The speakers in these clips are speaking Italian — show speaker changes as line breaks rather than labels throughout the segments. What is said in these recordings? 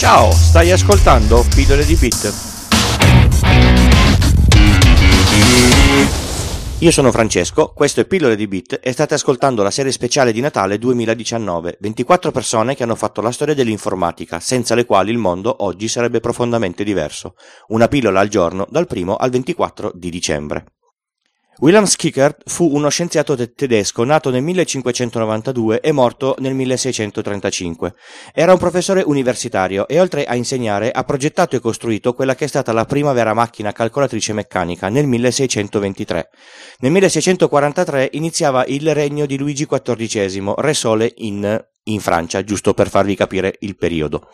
Ciao, stai ascoltando Pillole di Bit. Io sono Francesco, questo è Pillole di Bit e state ascoltando la serie speciale di Natale 2019, 24 persone che hanno fatto la storia dell'informatica, senza le quali il mondo oggi sarebbe profondamente diverso. Una pillola al giorno dal 1 al 24 di dicembre. Wilhelm Schickert fu uno scienziato te- tedesco nato nel 1592 e morto nel 1635. Era un professore universitario e oltre a insegnare ha progettato e costruito quella che è stata la prima vera macchina calcolatrice meccanica nel 1623. Nel 1643 iniziava il regno di Luigi XIV, re sole in, in Francia, giusto per farvi capire il periodo.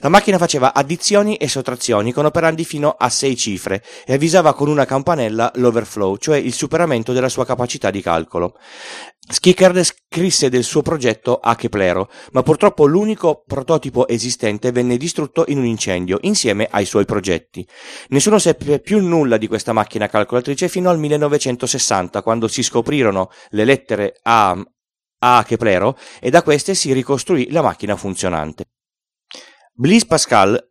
La macchina faceva addizioni e sottrazioni con operandi fino a 6 cifre e avvisava con una campanella l'overflow, cioè il superamento della sua capacità di calcolo. Schickard scrisse del suo progetto a Keplero, ma purtroppo l'unico prototipo esistente venne distrutto in un incendio, insieme ai suoi progetti. Nessuno seppe più nulla di questa macchina calcolatrice fino al 1960, quando si scoprirono le lettere a, a Keplero e da queste si ricostruì la macchina funzionante. Blaise Pascal,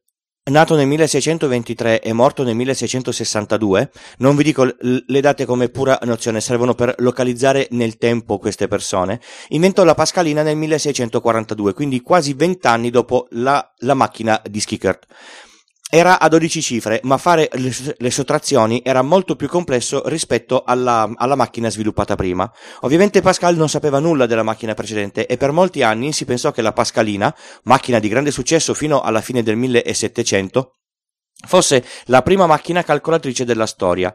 nato nel 1623 e morto nel 1662, non vi dico le date come pura nozione, servono per localizzare nel tempo queste persone, inventò la Pascalina nel 1642, quindi quasi vent'anni dopo la, la macchina di Schickert. Era a 12 cifre, ma fare le, le sottrazioni era molto più complesso rispetto alla, alla, macchina sviluppata prima. Ovviamente Pascal non sapeva nulla della macchina precedente e per molti anni si pensò che la Pascalina, macchina di grande successo fino alla fine del 1700, fosse la prima macchina calcolatrice della storia.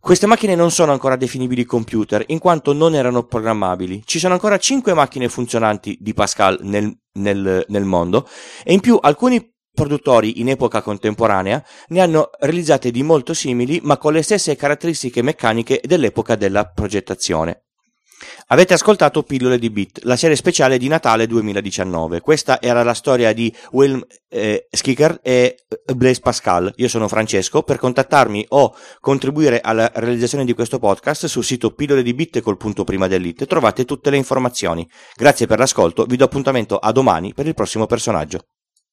Queste macchine non sono ancora definibili computer, in quanto non erano programmabili. Ci sono ancora 5 macchine funzionanti di Pascal nel, nel, nel mondo e in più alcuni produttori in epoca contemporanea ne hanno realizzate di molto simili ma con le stesse caratteristiche meccaniche dell'epoca della progettazione. Avete ascoltato Pillole di Bit, la serie speciale di Natale 2019. Questa era la storia di Wilhelm eh, Schicker e Blaise Pascal. Io sono Francesco. Per contattarmi o contribuire alla realizzazione di questo podcast sul sito pillole di bit col punto prima dell'it trovate tutte le informazioni. Grazie per l'ascolto, vi do appuntamento a domani per il prossimo personaggio.